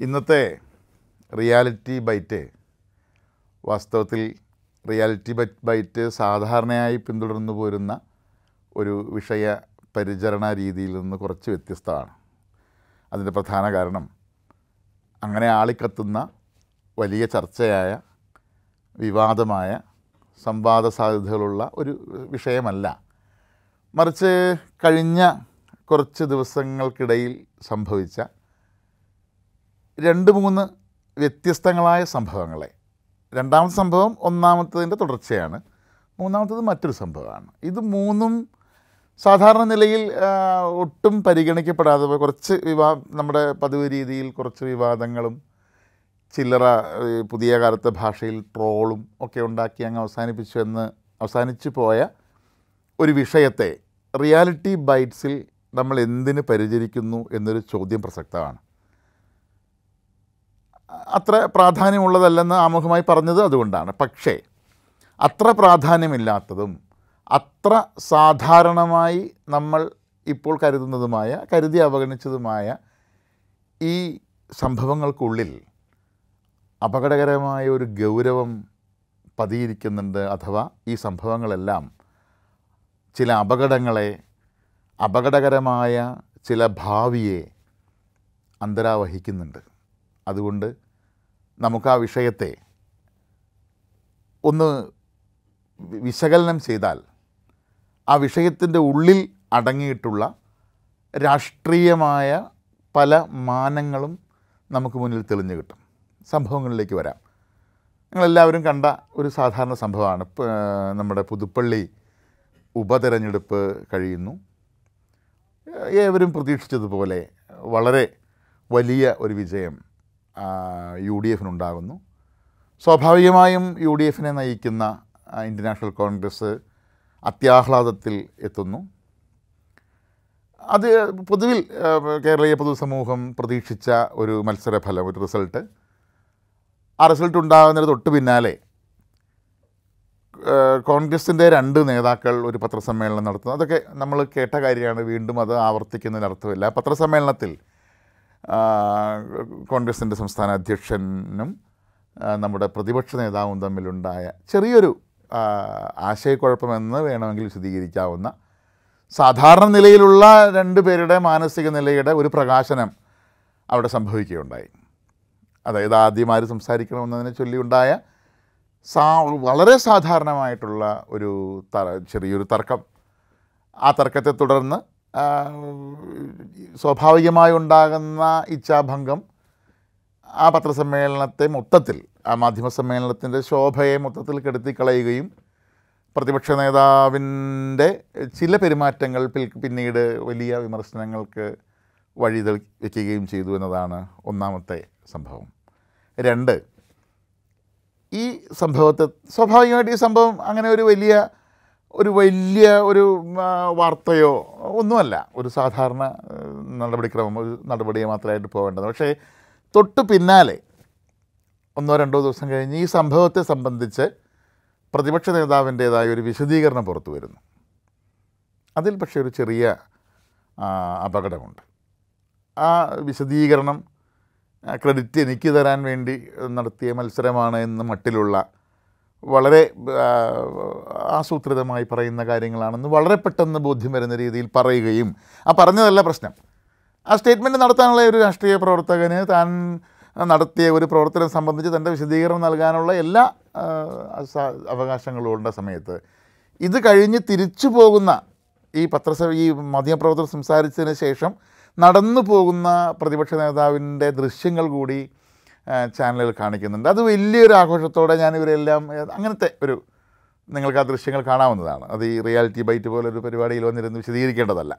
ഇന്നത്തെ reality bite വാസ്തവത്തിൽ reality bite സാധാരണയായി പിന്തുടർന്നു പോരുന്ന ഒരു വിഷയ പരിചരണ രീതിയിൽ നിന്ന് കുറച്ച് വ്യത്യസ്തമാണ്. അതിന്റെ പ്രധാന കാരണം അങ്ങനെ ആളിക്കത്തുന്ന വലിയ ചർച്ചയായ വിവാദമായ സംവാദ സാധ്യതകളുള്ള ഒരു വിഷയമല്ല. മറിച്ച് കഴിഞ്ഞ കുറച്ച് ദിവസങ്ങൾക്കിടയിൽ സംഭവിച്ച രണ്ട് മൂന്ന് വ്യത്യസ്തങ്ങളായ സംഭവങ്ങളെ. രണ്ടാമത്തെ സംഭവം ഒന്നാമത്തതിന്റെ തുടർച്ചയാണ്. മൂന്നാമത്തത് മറ്റൊരു സംഭവമാണ്. ഇത് മൂന്നും സാധാരണ നിലയിൽ ഒട്ടും പരിഗണിക്കപ്പെടാതെ കുറച്ച് വിവാ നമ്മുടെ പതിവ് രീതിയിൽ കുറച്ച് വിവാദങ്ങളും ചില്ലറ പുതിയ കാലത്തെ ഭാഷയിൽ ട്രോളും ഒക്കെ ഉണ്ടാക്കി അങ്ങ് അവസാനിപ്പിച്ചു എന്ന് അവസാനിച്ചു പോയ ഒരു വിഷയത്തെ റിയാലിറ്റി ബൈറ്റ്സിൽ നമ്മൾ എന്തിന് പരിചരിക്കുന്നു എന്നൊരു ചോദ്യം പ്രസക്തമാണ്. അത്ര പ്രാധാന്യമുള്ളതല്ലെന്ന് ആമുഖമായി പറഞ്ഞത് അതുകൊണ്ടാണ്. പക്ഷേ അത്ര പ്രാധാന്യമില്ലാത്തതും അത്ര സാധാരണമായി നമ്മൾ ഇപ്പോൾ കരുതുന്നതുമായ കരുതി അവഗണിച്ചതുമായ ഈ സംഭവങ്ങൾക്കുള്ളിൽ അപകടകരമായ ഒരു ഗൗരവം പതിയിരിക്കുന്നുണ്ട് അഥവാ ഈ സംഭവങ്ങളെല്ലാം ചില അപകടങ്ങളെ അപകടകരമായ ചില ഭാവിയെ അന്തരാവഹിക്കുന്നുണ്ട്. അതുകൊണ്ട് നമുക്ക് ആ വിഷയത്തെ ഒന്ന് വിശകലനം ചെയ്താൽ ആ വിഷയത്തിന്റെ ഉള്ളിൽ അടങ്ങിയിട്ടുള്ള രാഷ്ട്രീയമായ പല മാനങ്ങളും നമുക്ക് മുന്നിൽ തെളിഞ്ഞു കിട്ടും. സംഭവങ്ങളിലേക്ക് വരാം. നിങ്ങളെല്ലാവരും കണ്ട ഒരു സാധാരണ സംഭവമാണ്. നമ്മുടെ പുതുപ്പള്ളി ഉപതെരഞ്ഞെടുപ്പ് കഴിയുന്നു. ഏവരും പ്രതീക്ഷിച്ചതുപോലെ വളരെ വലിയ ഒരു വിജയം യു ഡി എഫിനുണ്ടാകുന്നു സ്വാഭാവികമായും യു ഡി എഫിനെ നയിക്കുന്ന ആ, ഇന്ത്യൻ നാഷണൽ കോൺഗ്രസ് അത്യാഹ്ലാദത്തിൽ എത്തുന്നു. അത് പൊതുവിൽ കേരളീയ പൊതുസമൂഹം പ്രതീക്ഷിച്ച ഒരു മത്സരഫലം ഒരു റിസൾട്ട്. ആ റിസൾട്ട് ഉണ്ടാകുന്നതിന് തൊട്ട് പിന്നാലെ കോൺഗ്രസിന്റെ രണ്ട് നേതാക്കൾ ഒരു പത്രസമ്മേളനം നടത്തുന്നു. അതൊക്കെ നമ്മൾ കേട്ട കാര്യമാണ്. വീണ്ടും അത് ആവർത്തിക്കുന്നതിന് അർത്ഥമില്ല പത്രസമ്മേളനത്തിൽ കോൺഗ്രസിന്റെ സംസ്ഥാന അധ്യക്ഷനും നമ്മുടെ പ്രതിപക്ഷ നേതാവും തമ്മിലുണ്ടായ ചെറിയൊരു ആശയക്കുഴപ്പമെന്ന് വേണമെങ്കിൽ വിശദീകരിക്കാവുന്ന സാധാരണ നിലയിലുള്ള രണ്ട് പേരുടെ മാനസിക നിലയുടെ ഒരു പ്രകാശനം അവിടെ സംഭവിക്കുകയുണ്ടായി. അതായത് ആദ്യം ആര് സംസാരിക്കണമെന്നതിനെ ചൊല്ലിയുണ്ടായ സാ വളരെ സാധാരണമായിട്ടുള്ള ഒരു ചെറിയൊരു തർക്കം. ആ തർക്കത്തെ തുടർന്ന് സ്വാഭാവികമായി ഉണ്ടാകുന്ന ഇച്ഛാഭംഗം ആ പത്രസമ്മേളനത്തെ മൊത്തത്തിൽ ആ മാധ്യമ സമ്മേളനത്തിന്റെ ശോഭയെ മൊത്തത്തിൽ കെടുത്തിക്കളയുകയും പ്രതിപക്ഷ നേതാവിന്റെ ചില പെരുമാറ്റങ്ങൾ പിന്നീട് വലിയ വിമർശനങ്ങൾക്ക് വഴി വയ്ക്കുകയും ചെയ്തു എന്നതാണ് ഒന്നാമത്തെ സംഭവം. രണ്ട് ഈ സംഭവത്തെ സ്വാഭാവികമായിട്ട് ഈ സംഭവം അങ്ങനെ ഒരു വലിയ ഒരു വലിയ ഒരു വാർത്തയോ ഒന്നുമല്ല. ഒരു സാധാരണ നടപടിക്രമം ഒരു നടപടിയെ മാത്രമായിട്ട് പോകേണ്ടത്. പക്ഷേ തൊട്ട് പിന്നാലെ ഒന്നോ രണ്ടോ ദിവസം കഴിഞ്ഞ് ഈ സംഭവത്തെ സംബന്ധിച്ച് പ്രതിപക്ഷ നേതാവിന്റേതായ ഒരു വിശദീകരണം പുറത്തു വരുന്നു. അതിൽ പക്ഷേ ഒരു ചെറിയ അപകടമുണ്ട്. ആ വിശദീകരണം ക്രെഡിറ്റ് എനിക്ക് തരാൻ വേണ്ടി നടത്തിയ മത്സരമാണ് എന്ന മട്ടിലുള്ള വളരെ ആസൂത്രിതമായി പറയുന്ന കാര്യങ്ങളാണെന്ന് വളരെ പെട്ടെന്ന് ബോധ്യം വരുന്ന രീതിയിൽ പറയുകയും ആ പറഞ്ഞതല്ല പ്രശ്നം. ആ സ്റ്റേറ്റ്മെന്റ് നടത്താനുള്ള ഒരു രാഷ്ട്രീയ പ്രവർത്തകന് താൻ നടത്തിയ ഒരു പ്രവർത്തനം സംബന്ധിച്ച് തന്റെ വിശദീകരണം നൽകാനുള്ള എല്ലാ അവകാശങ്ങളും ഉള്ള സമയത്ത് ഇത് കഴിഞ്ഞ് തിരിച്ചു പോകുന്ന ഈ പത്രസഭ ഈ മാധ്യമപ്രവർത്തകർ സംസാരിച്ചതിന് ശേഷം നടന്നു പോകുന്ന പ്രതിപക്ഷ നേതാവിന്റെ ദൃശ്യങ്ങൾ കൂടി ചാനലുകൾ കാണിക്കുന്നുണ്ട്. അത് വലിയൊരു ആഘോഷത്തോടെ ഞാൻ ഇവരെല്ലാം അങ്ങനത്തെ ഒരു നിങ്ങൾക്ക് ആ ദൃശ്യങ്ങൾ കാണാവുന്നതാണ്. അത് ഈ റിയാലിറ്റി ബൈറ്റ് പോലെ ഒരു പരിപാടിയിൽ വന്നിരുന്ന് വിശദീകരിക്കേണ്ടതല്ല.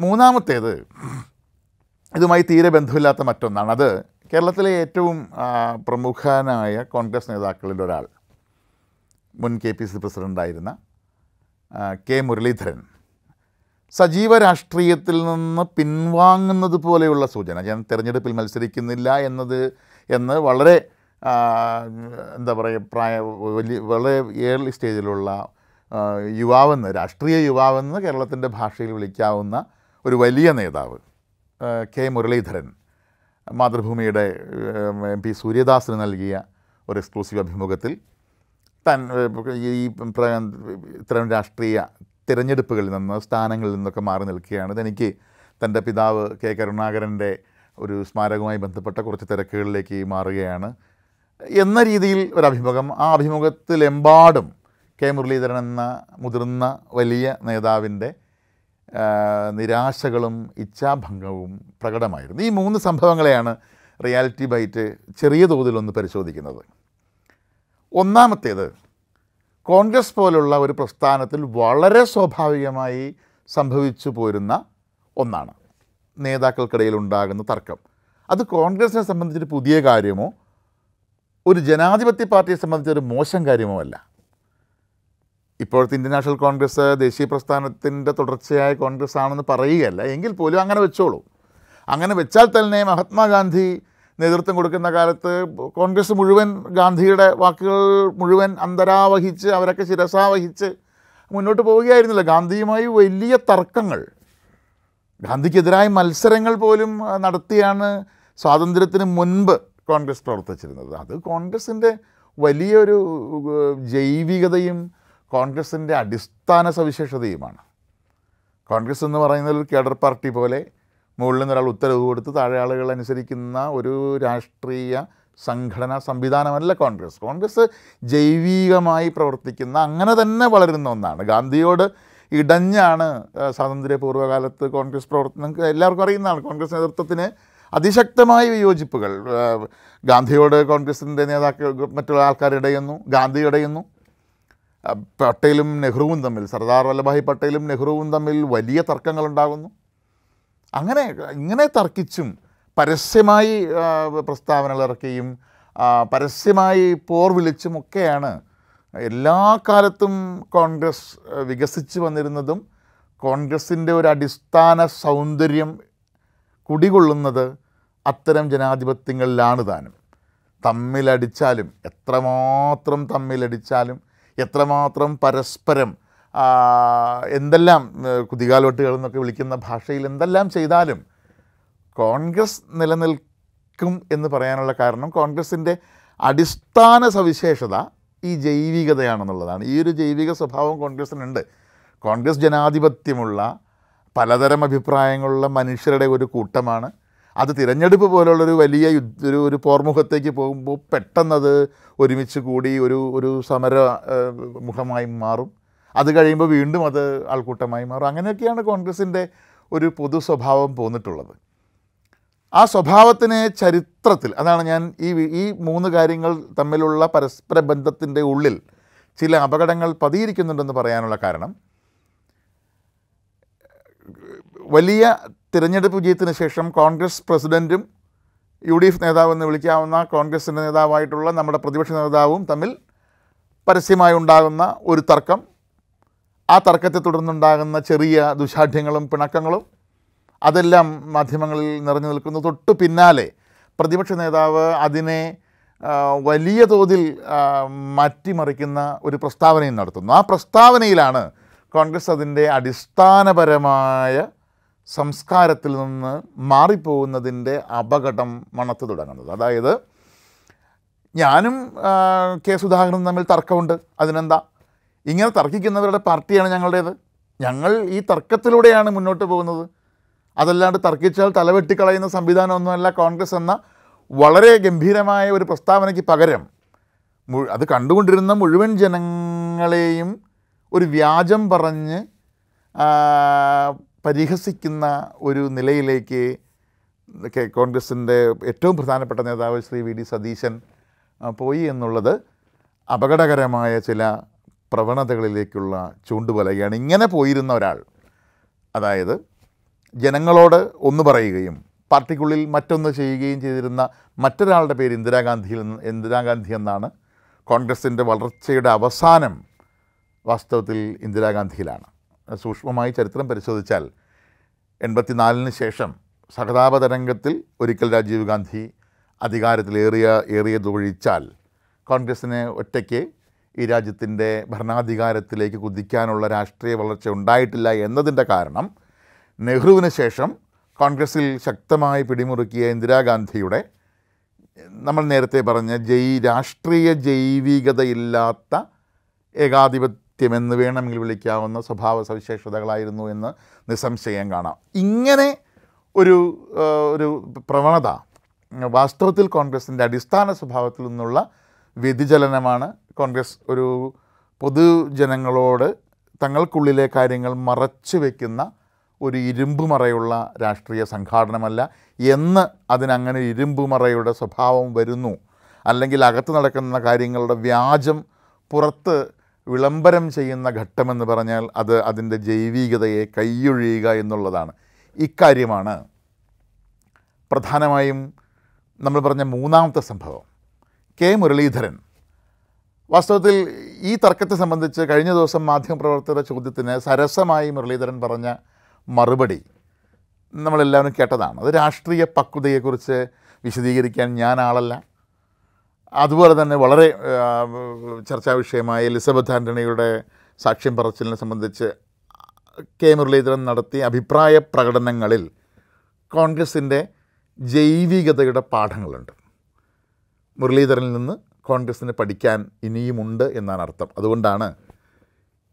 മൂന്നാമത്തേത് ഇതുമായി തീരെ ബന്ധമില്ലാത്ത മറ്റൊന്നാണ്. അത് കേരളത്തിലെ ഏറ്റവും പ്രമുഖനായ കോൺഗ്രസ് നേതാക്കളിൽ ഒരാൾ. മുൻ കെ പി സി പ്രസിഡന്റായിരുന്ന കെ മുരളീധരൻ. സജീവ രാഷ്ട്രീയത്തിൽ നിന്ന് പിൻവാങ്ങുന്നത് പോലെയുള്ള സൂചന. ഞാൻ തിരഞ്ഞെടുപ്പിൽ മത്സരിക്കുന്നില്ല എന്നത് എന്ന് വളരെ എന്താ പറയുക പ്രായ വലിയ വളരെ ഏർലി സ്റ്റേജിലുള്ള യുവാവെന്ന് രാഷ്ട്രീയ യുവാവെന്ന് കേരളത്തിന്റെ ഭാഷയിൽ വിളിക്കാവുന്ന ഒരു വലിയ നേതാവ് കെ മുരളീധരൻ മാതൃഭൂമിയുടെ എം പി സൂര്യദാസിന് നൽകിയ ഒരു എക്സ്ക്ലൂസീവ് അഭിമുഖത്തിൽ തൻ ഈ ഇത്തരം രാഷ്ട്രീയ തിരഞ്ഞെടുപ്പുകളിൽ നിന്ന് സ്ഥാനങ്ങളിൽ നിന്നൊക്കെ മാറി നിൽക്കുകയാണ്. ഇതെനിക്ക് തന്റെ പിതാവ് കെ. കരുണാകരന്റെ ഒരു സ്മാരകവുമായി ബന്ധപ്പെട്ട കുറച്ച് തിരക്കുകളിലേക്ക് മാറുകയാണ്. എന്ന രീതിയിൽ ഒരു അഭിമുഖം ആ അഭിമുഖത്തിലെമ്പാടും കെ. മുരളീധരൻ എന്ന മുതിർന്ന വലിയ നേതാവിന്റെ നിരാശകളും ഇച്ഛാഭംഗവും പ്രകടമായിരുന്നു. ഈ മൂന്ന് സംഭവങ്ങളെയാണ് റിയാലിറ്റി ബൈറ്റ് ചെറിയ തോതിലൊന്ന് പരിശോധിക്കുന്നത്. ഒന്നാമത്തേത് കോൺഗ്രസ് പോലുള്ള ഒരു പ്രസ്ഥാനത്തിൽ വളരെ സ്വാഭാവികമായി സംഭവിച്ചു പോരുന്ന ഒന്നാണ്. നേതാക്കൾക്കിടയിൽ ഉണ്ടാകുന്ന തർക്കം. അത് കോൺഗ്രസിനെ സംബന്ധിച്ചൊരു പുതിയ കാര്യമോ ഒരു ജനാധിപത്യ പാർട്ടിയെ സംബന്ധിച്ചൊരു മോശം കാര്യമോ അല്ല. ഇപ്പോഴത്തെ ഇന്ത്യൻ നാഷണൽ കോൺഗ്രസ് ദേശീയ പ്രസ്ഥാനത്തിന്റെ തുടർച്ചയായ കോൺഗ്രസ് ആണെന്ന് പറയുകയല്ല. എങ്കിൽ പോലും അങ്ങനെ വെച്ചോളൂ. അങ്ങനെ വെച്ചാൽ തന്നെ മഹാത്മാഗാന്ധി നേതൃത്വം കൊടുക്കുന്ന കാലത്ത് കോൺഗ്രസ് മുഴുവൻ ഗാന്ധിയുടെ വാക്കുകൾ മുഴുവൻ അന്തരാവഹിച്ച് അവരൊക്കെ ശിരസാവഹിച്ച് മുന്നോട്ട് പോവുകയായിരുന്നില്ല. ഗാന്ധിയുമായി വലിയ തർക്കങ്ങൾ. ഗാന്ധിക്കെതിരായ മത്സരങ്ങൾ പോലും നടത്തിയാണ് സ്വാതന്ത്ര്യത്തിന് മുൻപ് കോൺഗ്രസ് പ്രവർത്തിച്ചിരുന്നത്. അത് കോൺഗ്രസിന്റെ വലിയൊരു ജൈവികതയും കോൺഗ്രസിന്റെ അടിസ്ഥാന സവിശേഷതയുമാണ്. കോൺഗ്രസ് എന്ന് പറയുന്നത് കേഡർ പാർട്ടി പോലെ മുകളിൽ നിന്ന് ഒരാൾ ഉത്തരവ് കൊടുത്ത് താഴെ ആളുകൾ അനുസരിക്കുന്ന ഒരു രാഷ്ട്രീയ സംഘടനാ സംവിധാനമല്ല കോൺഗ്രസ്. കോൺഗ്രസ് ജൈവികമായി പ്രവർത്തിക്കുന്ന അങ്ങനെ തന്നെ വളരുന്ന ഒന്നാണ്. ഗാന്ധിയോട് ഇടഞ്ഞാണ് സ്വാതന്ത്ര്യപൂർവകാലത്ത് സ്വാതന്ത്ര്യ പൂർവകാലത്ത് കോൺഗ്രസ് പ്രവർത്തനം എല്ലാവർക്കും അറിയുന്നതാണ് കോൺഗ്രസ് നേതൃത്വത്തിന് അതിശക്തമായ വിയോജിപ്പുകൾ. ഗാന്ധിയോട് കോൺഗ്രസിന്റെ നേതാക്കൾ മറ്റുള്ള ആൾക്കാർ ഇടയുന്നു ഗാന്ധി ഇടയുന്നു. പട്ടേലും നെഹ്റുവും തമ്മിൽ സർദാർ വല്ലഭായ് പട്ടേലും നെഹ്റുവും തമ്മിൽ വലിയ തർക്കങ്ങളുണ്ടാകുന്നു. അങ്ങനെ ഇങ്ങനെ തർക്കിച്ചും പരസ്യമായി പ്രസ്താവനകൾ ഇറക്കിയും പരസ്യമായി പോർ വിളിച്ചും ഒക്കെയാണ് എല്ലാ കാലത്തും കോൺഗ്രസ് വികസിച്ച് വന്നിരുന്നതും കോൺഗ്രസിന്റെ ഒരു അടിസ്ഥാന സൗന്ദര്യം കുടികൊള്ളുന്നത് അത്തരം ജനാധിപത്യങ്ങളിലാണ് താനും. തമ്മിലടിച്ചാലും എത്രമാത്രം തമ്മിലടിച്ചാലും എത്രമാത്രം പരസ്പരം എന്തെല്ലാം കുതികാലോട്ടുകൾ എന്നൊക്കെ വിളിക്കുന്ന ഭാഷയിൽ എന്തെല്ലാം ചെയ്താലും കോൺഗ്രസ് നിലനിൽക്കും എന്ന് പറയാനുള്ള കാരണം കോൺഗ്രസിന്റെ അടിസ്ഥാന സവിശേഷത ഈ ജൈവികതയാണെന്നുള്ളതാണ്. ഈ ഒരു ജൈവിക സ്വഭാവം കോൺഗ്രസ്സിനുണ്ട് കോൺഗ്രസ് ജനാധിപത്യമുള്ള പലതരം അഭിപ്രായങ്ങളുള്ള മനുഷ്യരുടെ ഒരു കൂട്ടമാണ്. അത് തിരഞ്ഞെടുപ്പ് പോലുള്ളൊരു വലിയ യുദ്ധ ഒരു ഒരു പോർമുഖത്തേക്ക് പോകുമ്പോൾ പെട്ടെന്നത് ഒരുമിച്ച് കൂടി ഒരു ഒരു സമര മുഖമായി മാറും. അത് കഴിയുമ്പോൾ വീണ്ടും അത് ആൾക്കൂട്ടമായി മാറും. അങ്ങനെയൊക്കെയാണ് കോൺഗ്രസിന്റെ ഒരു പൊതു സ്വഭാവം പോന്നിട്ടുള്ളത്. ആ സ്വഭാവത്തിനെ ചരിത്രത്തിൽ അതാണ് ഞാൻ ഈ ഈ മൂന്ന് കാര്യങ്ങൾ തമ്മിലുള്ള പരസ്പര ബന്ധത്തിന്റെ ഉള്ളിൽ ചില അപകടങ്ങൾ പതിയിരിക്കുന്നുണ്ടെന്ന് പറയാനുള്ള കാരണം വലിയ തിരഞ്ഞെടുപ്പ് വിജയത്തിന് ശേഷം കോൺഗ്രസ് പ്രസിഡന്റും യു ഡി എഫ് നേതാവെന്ന് വിളിക്കാവുന്ന കോൺഗ്രസിന്റെ നേതാവായിട്ടുള്ള നമ്മുടെ പ്രതിപക്ഷ നേതാവും തമ്മിൽ പരസ്യമായി ഉണ്ടാകുന്ന ഒരു തർക്കം ആ തർക്കത്തെ തുടർന്നുണ്ടാകുന്ന ചെറിയ ദുശാഠ്യങ്ങളും പിണക്കങ്ങളും അതെല്ലാം മാധ്യമങ്ങളിൽ നിറഞ്ഞു നിൽക്കുന്നു. തൊട്ടു പിന്നാലെ പ്രതിപക്ഷ നേതാവ് അതിനെ വലിയ തോതിൽ മാറ്റിമറിക്കുന്ന ഒരു പ്രസ്താവനയും നടത്തുന്നു. ആ പ്രസ്താവനയിലാണ് കോൺഗ്രസ് അതിന്റെ അടിസ്ഥാനപരമായ സംസ്കാരത്തിൽ നിന്ന് മാറിപ്പോകുന്നതിന്റെ അപകടം മണത്തു തുടങ്ങുന്നത്. അതായത് ഞാനും കെ സുധാകരനും തമ്മിൽ തർക്കമുണ്ട്. അതിനെന്താ? ഇങ്ങനെ തർക്കിക്കുന്നവരുടെ പാർട്ടിയാണ് ഞങ്ങളുടേത്. ഞങ്ങൾ ഈ തർക്കത്തിലൂടെയാണ് മുന്നോട്ട് പോകുന്നത്. അതല്ലാണ്ട് തർക്കിച്ചാൽ തലവെട്ടിക്കളയുന്ന സംവിധാനമൊന്നുമല്ല കോൺഗ്രസ് എന്ന വളരെ ഗംഭീരമായ ഒരു പ്രസ്താവനയ്ക്ക് പകരം അത് കണ്ടുകൊണ്ടിരുന്ന മുഴുവൻ ജനങ്ങളെയും ഒരു വ്യാജം പറഞ്ഞ് പരിഹസിക്കുന്ന ഒരു നിലയിലേക്ക് കോൺഗ്രസിന്റെ ഏറ്റവും പ്രധാനപ്പെട്ട നേതാവ് ശ്രീ വി ഡി സതീശൻ പോയി എന്നുള്ളത് അപകടകരമായ ചില പ്രവണതകളിലേക്കുള്ള ചൂണ്ടുപലയാണ് ഇങ്ങനെ പോയിരുന്ന ഒരാൾ അതായത് ജനങ്ങളോട് ഒന്ന് പറയുകയും പാർട്ടിക്കുള്ളിൽ മറ്റൊന്ന് ചെയ്യുകയും ചെയ്തിരുന്ന മറ്റൊരാളുടെ പേര് ഇന്ദിരാഗാന്ധിയിൽ ഇന്ദിരാഗാന്ധി എന്നാണ് കോൺഗ്രസിന്റെ വളർച്ചയുടെ അവസാനം വാസ്തവത്തിൽ ഇന്ദിരാഗാന്ധിയിലാണ്. സൂക്ഷ്മമായി ചരിത്രം പരിശോധിച്ചാൽ എൺപത്തിനാലിന് ശേഷം സഹതാപ തരംഗത്തിൽ ഒരിക്കൽ രാജീവ് ഗാന്ധി അധികാരത്തിലേറിയ ഏറിയതൊഴിച്ചാൽ കോൺഗ്രസ്സിനെ ഒറ്റയ്ക്ക് ഈ രാജ്യത്തിന്റെ ഭരണാധികാരത്തിലേക്ക് കുതിക്കാനുള്ള രാഷ്ട്രീയ വളർച്ച ഉണ്ടായിട്ടില്ല എന്നതിന്റെ കാരണം നെഹ്റുവിന് ശേഷം കോൺഗ്രസ്സിൽ ശക്തമായി പിടിമുറുക്കിയ ഇന്ദിരാഗാന്ധിയുടെ നമ്മൾ നേരത്തെ പറഞ്ഞ ജൈ രാഷ്ട്രീയ ജൈവികതയില്ലാത്ത ഏകാധിപത്യമെന്ന് വേണമെങ്കിൽ വിളിക്കാവുന്ന സ്വഭാവ സവിശേഷതകളായിരുന്നു എന്ന് നിസ്സംശയം കാണാം. ഇങ്ങനെ ഒരു ഒരു പ്രവണത വാസ്തവത്തിൽ കോൺഗ്രസിന്റെ അടിസ്ഥാന സ്വഭാവത്തിൽ നിന്നുള്ള വ്യതിചലനമാണ് കോൺഗ്രസ് ഒരു പൊതുജനങ്ങളോട് തങ്ങൾക്കുള്ളിലെ കാര്യങ്ങൾ മറച്ചു വയ്ക്കുന്ന ഒരു ഇരുമ്പുമറയുള്ള രാഷ്ട്രീയ സംഘാടനമല്ല എന്ന് അതിനങ്ങനെ ഇരുമ്പുമറയുടെ സ്വഭാവം വരുന്നു. അല്ലെങ്കിൽ അകത്ത് നടക്കുന്ന കാര്യങ്ങളുടെ വ്യാജം പുറത്ത് വിളംബരം ചെയ്യുന്ന ഘട്ടമെന്ന് പറഞ്ഞാൽ അത് അതിന്റെ ജൈവികതയെ കൈയൊഴിയുക എന്നുള്ളതാണ്. ഇക്കാര്യമാണ് പ്രധാനമായും നമ്മൾ പറഞ്ഞ മൂന്നാമത്തെ സംഭവം. കെ മുരളീധരൻ വാസ്തവത്തിൽ ഈ തർക്കത്തെ സംബന്ധിച്ച് കഴിഞ്ഞ ദിവസം മാധ്യമപ്രവർത്തകരുടെ ചോദ്യത്തിന് സരസമായി മുരളീധരൻ പറഞ്ഞ മറുപടി നമ്മളെല്ലാവരും കേട്ടതാണ്. അത് രാഷ്ട്രീയ പക്വതയെക്കുറിച്ച് വിശദീകരിക്കാൻ ഞാൻ ആളല്ല. അതുപോലെ തന്നെ വളരെ ചർച്ചാ വിഷയമായ എലിസബത്ത് ആന്റണിയുടെ സാക്ഷ്യം പറച്ചിലിനെ സംബന്ധിച്ച് കെ മുരളീധരൻ നടത്തിയ അഭിപ്രായ പ്രകടനങ്ങളിൽ കോൺഗ്രസിന്റെ ജൈവികതയുടെ പാഠങ്ങളുണ്ട്. മുരളീധരനിൽ നിന്ന് കോൺഗ്രസ്സിന് പഠിക്കാൻ ഇനിയുമുണ്ട് എന്നാണ് അർത്ഥം. അതുകൊണ്ടാണ്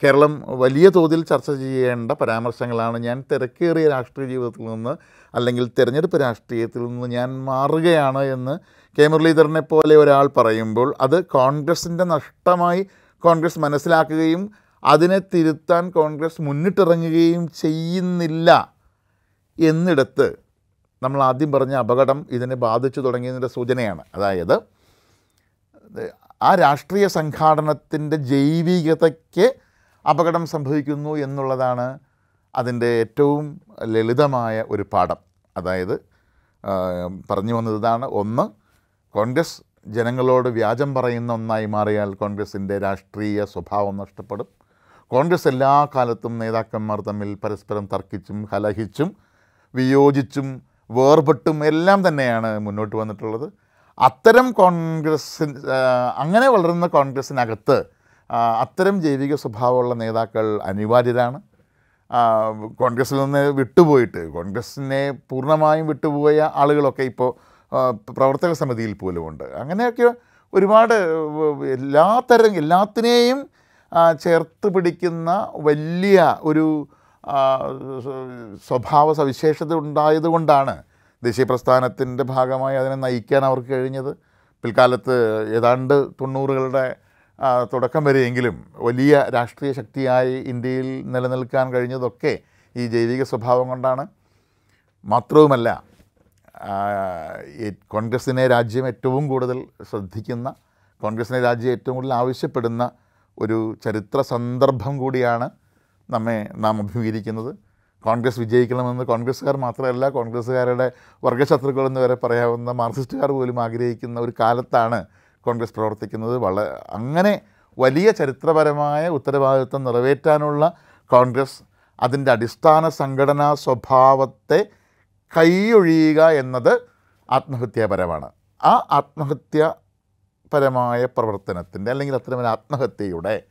കേരളം വലിയ തോതിൽ ചർച്ച ചെയ്യേണ്ട പരാമർശങ്ങളാണ് ഞാൻ തിരക്കേറിയ രാഷ്ട്രീയ ജീവിതത്തിൽ നിന്ന് അല്ലെങ്കിൽ തിരഞ്ഞെടുപ്പ് രാഷ്ട്രീയത്തിൽ നിന്ന് ഞാൻ മാറുകയാണ് എന്ന് കെ മുരളീധരനെ പോലെ ഒരാൾ പറയുമ്പോൾ അത് കോൺഗ്രസിന്റെ നഷ്ടമായി കോൺഗ്രസ് മനസ്സിലാക്കുകയും അതിനെ തിരുത്താൻ കോൺഗ്രസ് മുന്നിട്ടിറങ്ങുകയും ചെയ്യുന്നില്ല എന്നിടത്ത് നമ്മൾ ആദ്യം പറഞ്ഞ അപകടം ഇതിനെ ബാധിച്ചു തുടങ്ങിയതിന്റെ സൂചനയാണ്. അതായത് ആ രാഷ്ട്രീയ സംഘാടനത്തിന്റെ ജൈവികതയ്ക്ക് അപകടം സംഭവിക്കുന്നു എന്നുള്ളതാണ് അതിന്റെ ഏറ്റവും ലളിതമായ ഒരു പാഠം. അതായത് പറഞ്ഞു വന്നത് ഇതാണ്. ഒന്ന് കോൺഗ്രസ് ജനങ്ങളോട് വ്യാജം പറയുന്ന ഒന്നായി മാറിയാൽ കോൺഗ്രസിന്റെ രാഷ്ട്രീയ സ്വഭാവം നഷ്ടപ്പെടും. കോൺഗ്രസ് എല്ലാ കാലത്തും നേതാക്കന്മാർ തമ്മിൽ പരസ്പരം തർക്കിച്ചും കലഹിച്ചും വിയോജിച്ചും വേർപെട്ടും എല്ലാം തന്നെയാണ് മുന്നോട്ട് വന്നിട്ടുള്ളത്. അത്തരം കോൺഗ്രസ് അങ്ങനെ വളരുന്ന കോൺഗ്രസ്സിനകത്ത് അത്തരം ജൈവിക സ്വഭാവമുള്ള നേതാക്കൾ അനിവാര്യരാണ്. കോൺഗ്രസ്സിൽ നിന്ന് വിട്ടുപോയിട്ട് കോൺഗ്രസ്സിനെ പൂർണമായും വിട്ടുപോയ ആളുകളൊക്കെ ഇപ്പോൾ പ്രവർത്തക സമിതിയിൽ പോലും ഉണ്ട്. അങ്ങനെയൊക്കെ ഒരുപാട് എല്ലാ തരം എല്ലാത്തിനെയും ചേർത്ത് പിടിക്കുന്ന വലിയ ഒരു സ്വഭാവ സവിശേഷത ഉണ്ടായതുകൊണ്ടാണ് ദേശീയ പ്രസ്ഥാനത്തിന്റെ ഭാഗമായി അതിനെ നയിക്കാൻ അവർക്ക് കഴിഞ്ഞത്. പിൽക്കാലത്ത് ഏതാണ്ട് തൊണ്ണൂറുകളുടെ തുടക്കം വരെയെങ്കിലും വലിയ രാഷ്ട്രീയ ശക്തിയായി ഇന്ത്യയിൽ നിലനിൽക്കാൻ കഴിഞ്ഞതൊക്കെ ഈ ജൈവിക സ്വഭാവം കൊണ്ടാണ്. മാത്രവുമല്ല കോൺഗ്രസിനെ രാജ്യം ഏറ്റവും കൂടുതൽ ശ്രദ്ധിക്കുന്ന കോൺഗ്രസിനെ രാജ്യം ഏറ്റവും കൂടുതൽ ആവശ്യപ്പെടുന്ന ഒരു ചരിത്ര സന്ദർഭം കൂടിയാണ് നമ്മെ നാം അഭിമുഖീകരിക്കുന്നത്. കോൺഗ്രസ് വിജയിക്കണമെന്ന് കോൺഗ്രസ്സുകാർ മാത്രമല്ല കോൺഗ്രസ്സുകാരുടെ വർഗശത്രുക്കളെന്ന് വരെ പറയാവുന്ന മാർക്സിസ്റ്റുകാർ പോലും ആഗ്രഹിക്കുന്ന ഒരു കാലത്താണ് കോൺഗ്രസ് പ്രവർത്തിക്കുന്നത്. വള അങ്ങനെ വലിയ ചരിത്രപരമായ ഉത്തരവാദിത്വം നിറവേറ്റാനുള്ള കോൺഗ്രസ് അതിന്റെ അടിസ്ഥാന സംഘടനാ സ്വഭാവത്തെ കൈയൊഴിയുക എന്നത് ആത്മഹത്യാപരമാണ്. ആ ആത്മഹത്യാപരമായ പ്രവർത്തനത്തിന്റെ അല്ലെങ്കിൽ അത്തരമൊരു ആത്മഹത്യയുടെ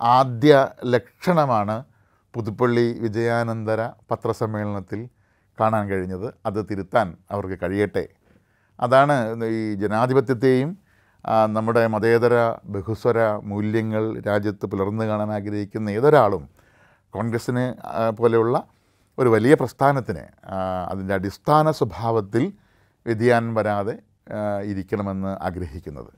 ആദ്യ ലക്ഷണമാണ് പുതുപ്പള്ളി വിജയാനന്തര പത്രസമ്മേളനത്തിൽ കാണാൻ കഴിഞ്ഞത്. അത് തിരുത്താൻ അവർക്ക് കഴിയട്ടെ. അതാണ് ഈ ജനാധിപത്യത്തെയും നമ്മുടെ മതേതര ബഹുസ്വര മൂല്യങ്ങൾ രാജ്യത്ത് പുലർന്നു കാണാൻ ആഗ്രഹിക്കുന്ന ഏതൊരാളും കോൺഗ്രസ്സിന് പോലെയുള്ള ഒരു വലിയ പ്രസ്ഥാനത്തിന് അതിന്റെ അടിസ്ഥാന സ്വഭാവത്തിൽ വ്യതിയാനം വരാതെ ഇരിക്കണമെന്ന് ആഗ്രഹിക്കുന്നത്.